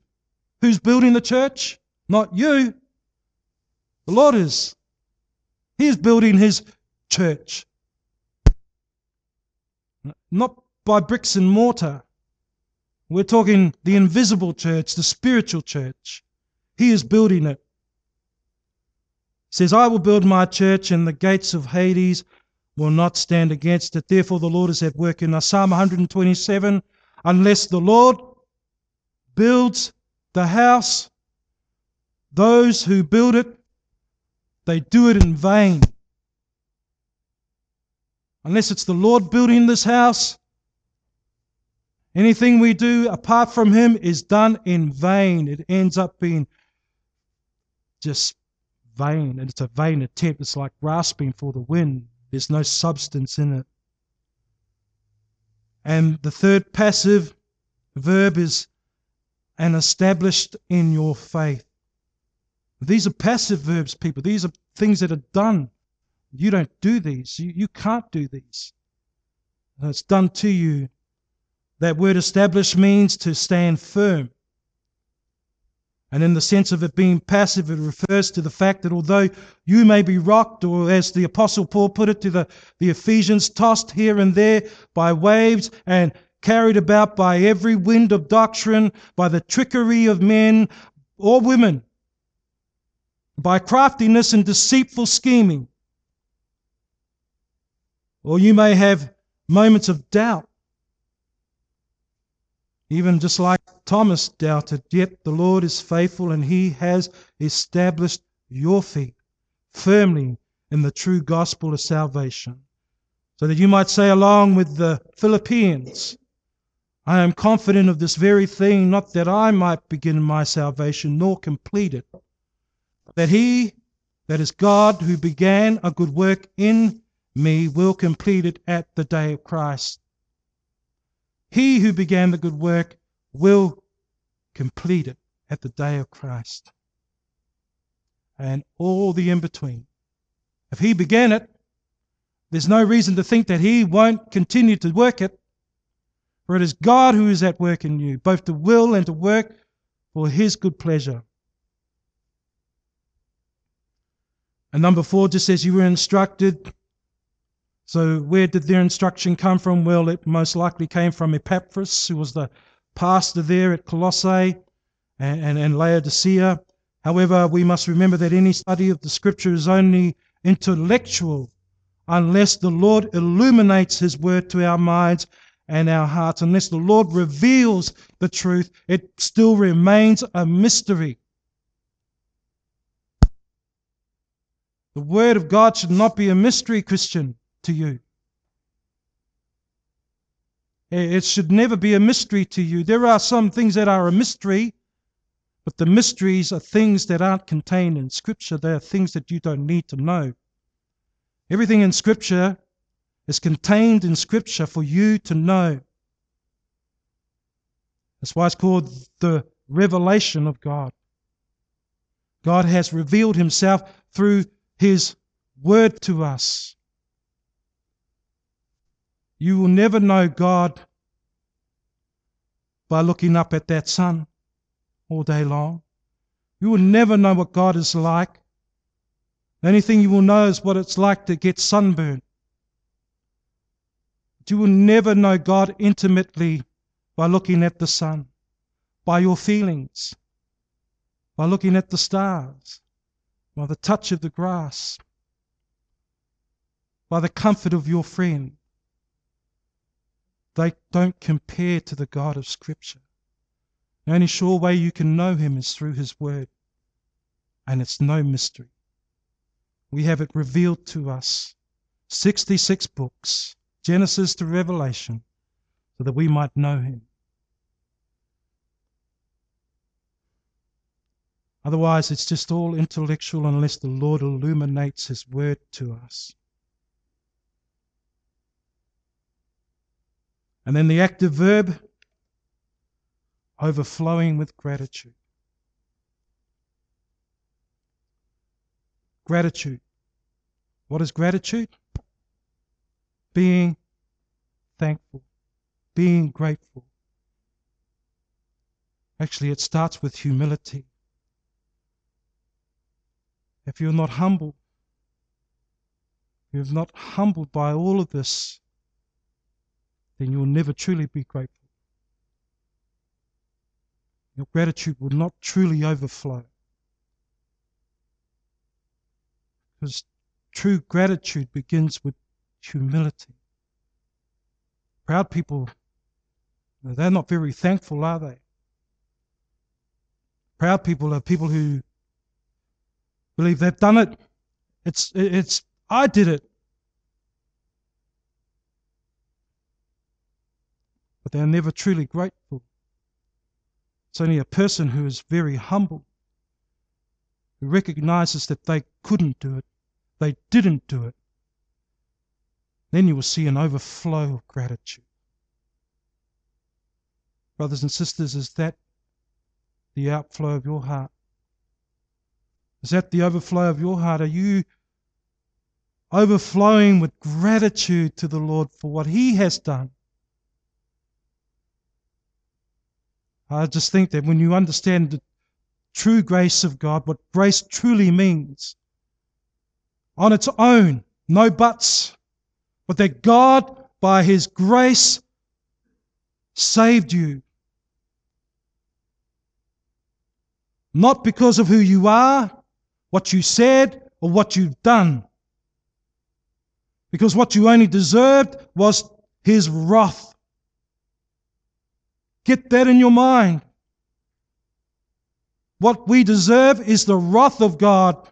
Who's building the church? Not you. The Lord is. He is building his church. Not by bricks and mortar. We're talking the invisible church, the spiritual church. He is building it He says, I will build my church, and the gates of Hades will not stand against it. Therefore, the Lord is at work in us. Psalm 127 Unless the Lord builds the house, those who build it, they do it in vain. Unless it's the Lord building this house, anything we do apart from Him is done in vain. It ends up being just vain, and it's a vain attempt. It's like grasping for the wind. There's no substance in it. And the third passive verb is and established in your faith. These are passive verbs, people. These are things that are done. You don't do these. You, you can't do these. It's done to you. That word established means to stand firm. And in the sense of it being passive, it refers to the fact that although you may be rocked, or as the Apostle Paul put it to the, the Ephesians, tossed here and there by waves and carried about by every wind of doctrine, by the trickery of men or women, by craftiness and deceitful scheming. Or you may have moments of doubt even just like Thomas doubted, yet the Lord is faithful and he has established your feet firmly in the true gospel of salvation. So that you might say, along with the Philippians, I am confident of this very thing, not that I might begin my salvation nor complete it, but that he, that is God, who began a good work in me, will complete it at the day of Christ. He who began the good work will complete it at the day of Christ. And all the in between. If he began it, there's no reason to think that he won't continue to work it. For it is God who is at work in you, both to will and to work for his good pleasure. And number four just says you were instructed. So where did their instruction come from? Well, it most likely came from Epaphras, who was the pastor there at Colossae and, and, and Laodicea. However, we must remember that any study of the scripture is only intellectual unless the Lord illuminates his word to our minds and our hearts. Unless the Lord reveals the truth, it still remains a mystery. The Word of God should not be a mystery, Christian, to you. It should never be a mystery to you. There are some things that are a mystery, but the mysteries are things that aren't contained in Scripture. They are things that you don't need to know. Everything in Scripture is contained in Scripture for you to know. That's why it's called the revelation of God. God has revealed Himself through His Word to us. You will never know God by looking up at that sun all day long. You will never know what God is like. The only thing you will know is what it's like to get sunburned. You will never know God intimately by looking at the sun, by your feelings, by looking at the stars, by the touch of the grass, by the comfort of your friend. They don't compare to the God of Scripture. The only sure way you can know Him is through His Word, and it's no mystery. We have it revealed to us 66 books Genesis to Revelation, so that we might know him. Otherwise, it's just all intellectual unless the Lord illuminates his word to us. And then the active verb, overflowing with gratitude. Gratitude. What is gratitude? being thankful, being grateful. Actually, it starts with humility. If you're not humble, you're not humbled by all of this, then you will never truly be grateful. Your gratitude will not truly overflow. Because true gratitude begins with humility. Proud people, they're not very thankful, are they? Proud people are people who believe they've done it. It's, it's, I did it. But they're never truly grateful. It's only a person who is very humble, who recognizes that they couldn't do it, they didn't do it, then you will see an overflow of gratitude. Brothers and sisters, is that the outflow of your heart? Is that the overflow of your heart? Are you overflowing with gratitude to the Lord for what He has done? I just think that when you understand the true grace of God, what grace truly means, on its own, no buts, but that God, by His grace, saved you. Not because of who you are, what you said, or what you've done. Because what you only deserved was His wrath. Get that in your mind. What we deserve is the wrath of God,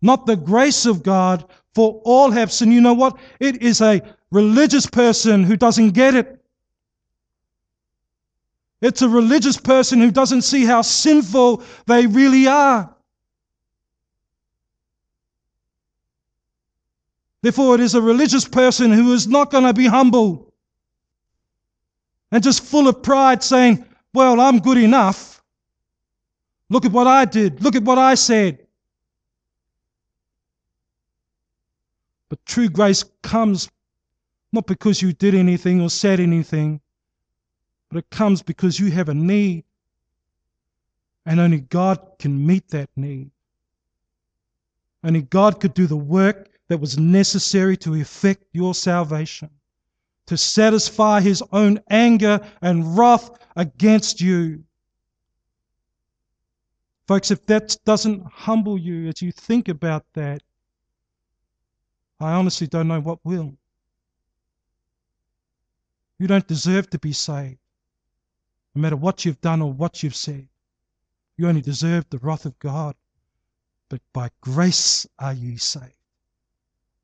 not the grace of God, for all have sinned. You know what? It is a religious person who doesn't get it. It's a religious person who doesn't see how sinful they really are. Therefore, it is a religious person who is not going to be humble and just full of pride, saying, Well, I'm good enough. Look at what I did. Look at what I said. But true grace comes not because you did anything or said anything, but it comes because you have a need. And only God can meet that need. Only God could do the work that was necessary to effect your salvation, to satisfy his own anger and wrath against you. Folks, if that doesn't humble you as you think about that, I honestly don't know what will. You don't deserve to be saved, no matter what you've done or what you've said. You only deserve the wrath of God. But by grace are ye saved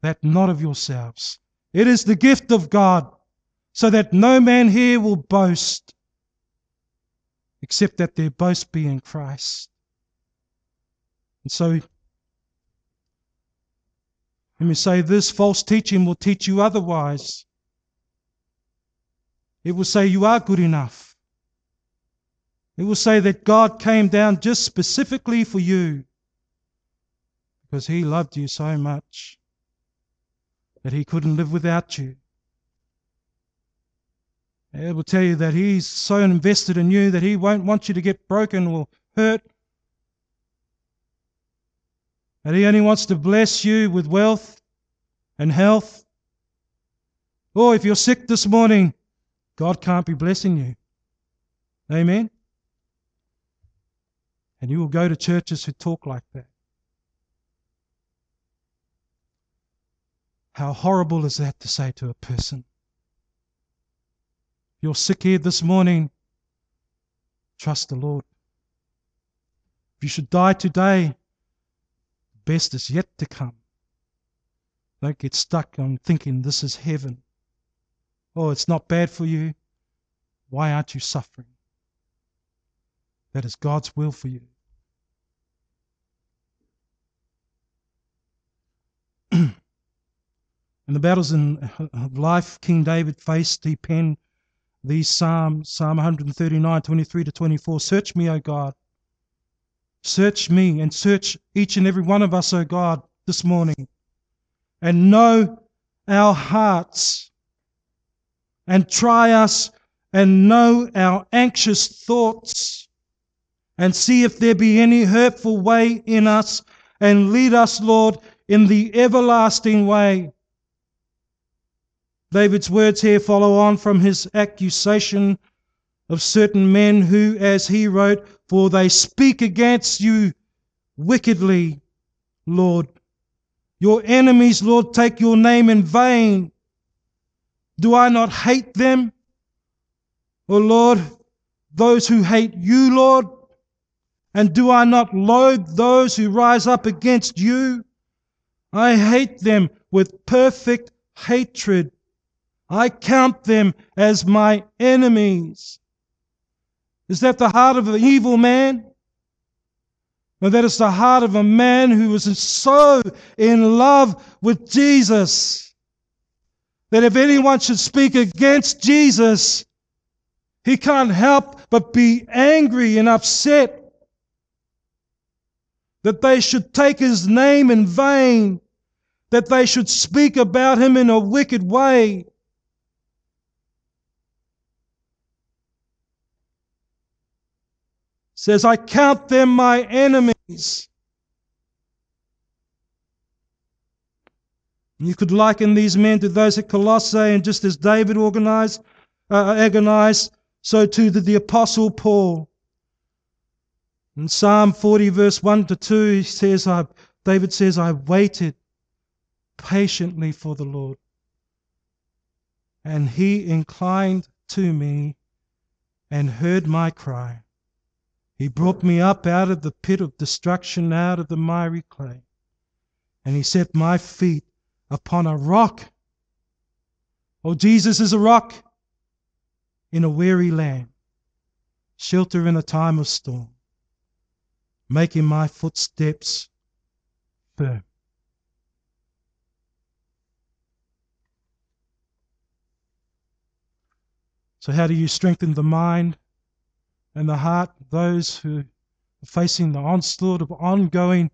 that not of yourselves. It is the gift of God, so that no man here will boast, except that their boast be in Christ. And so, let me say this false teaching will teach you otherwise. It will say you are good enough. It will say that God came down just specifically for you because He loved you so much that he couldn't live without you. It will tell you that he's so invested in you that he won't want you to get broken or hurt. That he only wants to bless you with wealth and health. Or if you're sick this morning, God can't be blessing you. Amen? And you will go to churches who talk like that. How horrible is that to say to a person? You're sick here this morning. Trust the Lord. If you should die today, the best is yet to come. Don't get stuck on thinking this is heaven. Oh, it's not bad for you. Why aren't you suffering? That is God's will for you. *clears throat* In the battles in, of life King David faced, he penned these Psalms, Psalm 139, 23 to 24. Search me, O God. Search me and search each and every one of us, O God, this morning. And know our hearts. And try us and know our anxious thoughts. And see if there be any hurtful way in us. And lead us, Lord, in the everlasting way. David's words here follow on from his accusation of certain men who, as he wrote, For they speak against you wickedly, Lord. Your enemies, Lord, take your name in vain. Do I not hate them? O oh Lord, those who hate you, Lord? And do I not loathe those who rise up against you? I hate them with perfect hatred. I count them as my enemies. Is that the heart of an evil man? No, that is the heart of a man who is so in love with Jesus that if anyone should speak against Jesus, he can't help but be angry and upset that they should take his name in vain, that they should speak about him in a wicked way. Says, I count them my enemies. You could liken these men to those at Colossae, and just as David organized, uh, agonized, so too did the Apostle Paul. In Psalm 40, verse 1 to 2, he says, I, David says, I waited patiently for the Lord, and he inclined to me and heard my cry. He brought me up out of the pit of destruction, out of the miry clay. And he set my feet upon a rock. Oh, Jesus is a rock in a weary land. shelter in a time of storm, making my footsteps firm. So, how do you strengthen the mind and the heart of those who are facing the onslaught of ongoing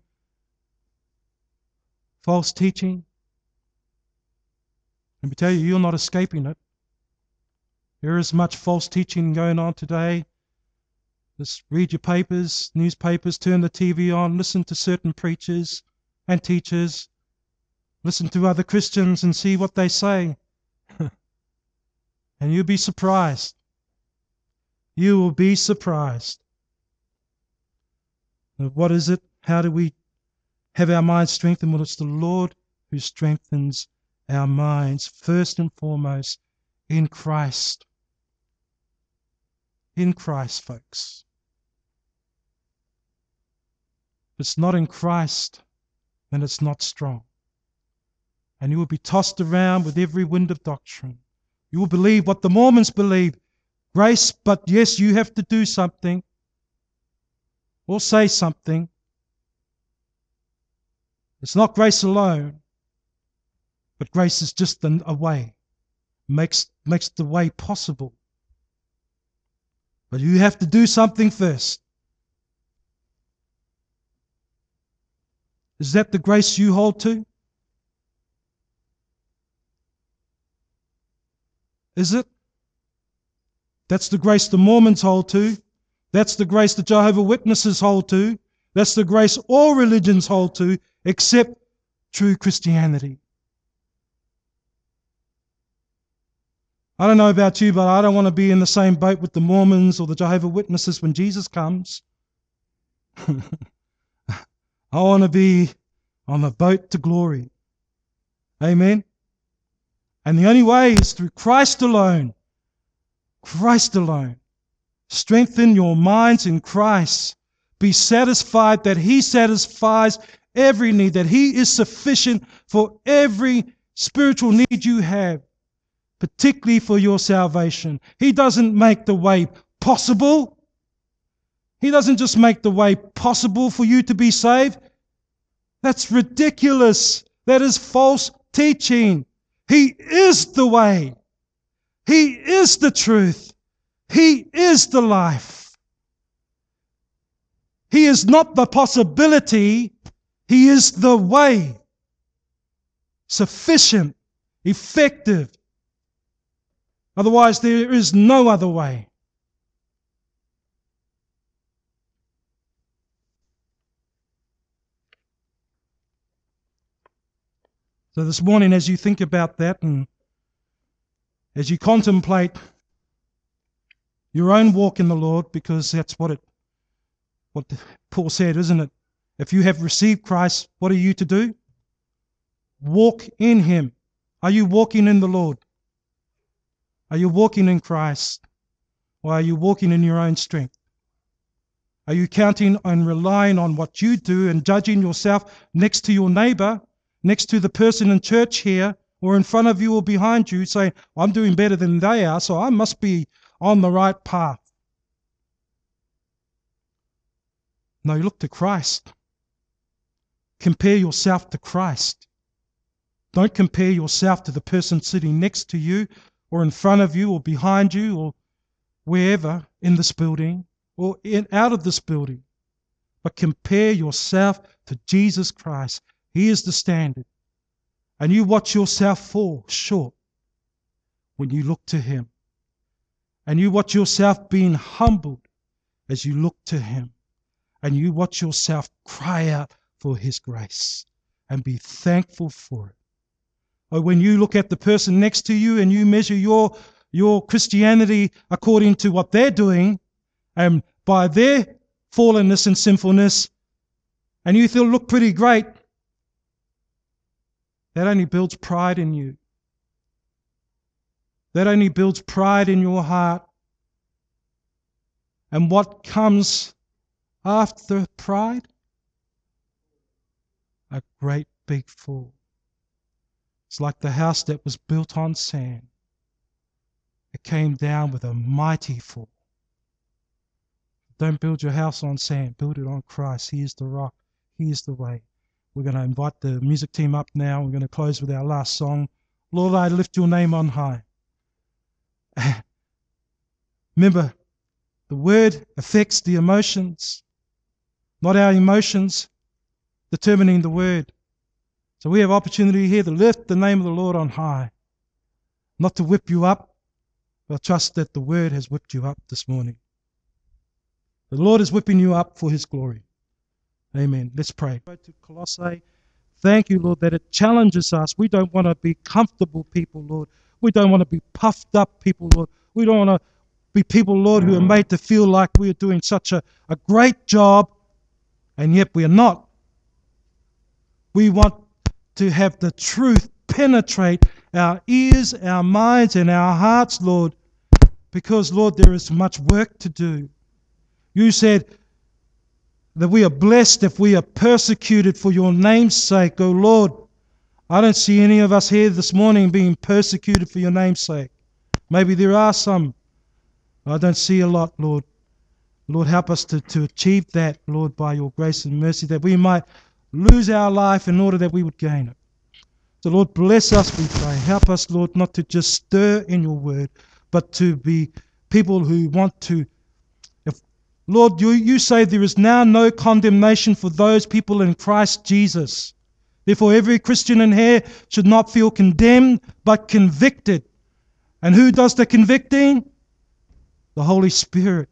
false teaching? Let me tell you, you're not escaping it. There is much false teaching going on today. Just read your papers, newspapers, turn the TV on, listen to certain preachers and teachers, listen to other Christians and see what they say. *laughs* and you'll be surprised. You will be surprised. What is it? How do we have our minds strengthened? Well, it's the Lord who strengthens our minds, first and foremost, in Christ. In Christ, folks. If it's not in Christ, then it's not strong. And you will be tossed around with every wind of doctrine. You will believe what the Mormons believe grace, but yes, you have to do something or say something. It's not grace alone, but grace is just a way, makes, makes the way possible. But you have to do something first. Is that the grace you hold to? Is it? That's the grace the Mormons hold to. That's the grace the Jehovah Witnesses hold to. That's the grace all religions hold to except true Christianity. I don't know about you, but I don't want to be in the same boat with the Mormons or the Jehovah Witnesses when Jesus comes. *laughs* I want to be on the boat to glory. Amen. And the only way is through Christ alone. Christ alone. Strengthen your minds in Christ. Be satisfied that He satisfies every need, that He is sufficient for every spiritual need you have, particularly for your salvation. He doesn't make the way possible. He doesn't just make the way possible for you to be saved. That's ridiculous. That is false teaching. He is the way. He is the truth. He is the life. He is not the possibility. He is the way. Sufficient, effective. Otherwise, there is no other way. So, this morning, as you think about that and as you contemplate your own walk in the Lord, because that's what it, what Paul said, isn't it? If you have received Christ, what are you to do? Walk in Him. Are you walking in the Lord? Are you walking in Christ? Or are you walking in your own strength? Are you counting and relying on what you do and judging yourself next to your neighbor next to the person in church here or in front of you or behind you saying, I'm doing better than they are, so I must be on the right path. No, look to Christ. Compare yourself to Christ. Don't compare yourself to the person sitting next to you or in front of you or behind you or wherever in this building or in, out of this building. But compare yourself to Jesus Christ he is the standard. And you watch yourself fall short when you look to Him. And you watch yourself being humbled as you look to Him. And you watch yourself cry out for His grace and be thankful for it. Or when you look at the person next to you and you measure your, your Christianity according to what they're doing and by their fallenness and sinfulness, and you feel look pretty great, that only builds pride in you. That only builds pride in your heart. And what comes after pride? A great big fall. It's like the house that was built on sand. It came down with a mighty fall. Don't build your house on sand, build it on Christ. He is the rock, He is the way. We're going to invite the music team up now. We're going to close with our last song. Lord, I lift your name on high. *laughs* Remember, the word affects the emotions, not our emotions determining the word. So we have opportunity here to lift the name of the Lord on high, not to whip you up, but trust that the word has whipped you up this morning. The Lord is whipping you up for his glory. Amen. Let's pray. Go to Colossae. Thank you, Lord, that it challenges us. We don't want to be comfortable people, Lord. We don't want to be puffed up people, Lord. We don't want to be people, Lord, who are mm. made to feel like we are doing such a, a great job, and yet we are not. We want to have the truth penetrate our ears, our minds, and our hearts, Lord, because, Lord, there is much work to do. You said that we are blessed if we are persecuted for your name's sake, O Lord. I don't see any of us here this morning being persecuted for your name's sake. Maybe there are some. I don't see a lot, Lord. Lord, help us to, to achieve that, Lord, by your grace and mercy, that we might lose our life in order that we would gain it. So, Lord, bless us, we pray. Help us, Lord, not to just stir in your word, but to be people who want to. Lord, you, you say there is now no condemnation for those people in Christ Jesus. Therefore, every Christian in here should not feel condemned, but convicted. And who does the convicting? The Holy Spirit.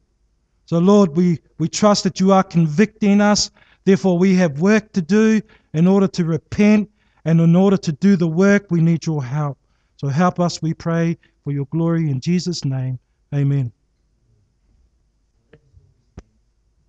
So, Lord, we, we trust that you are convicting us. Therefore, we have work to do in order to repent. And in order to do the work, we need your help. So, help us, we pray, for your glory. In Jesus' name, amen.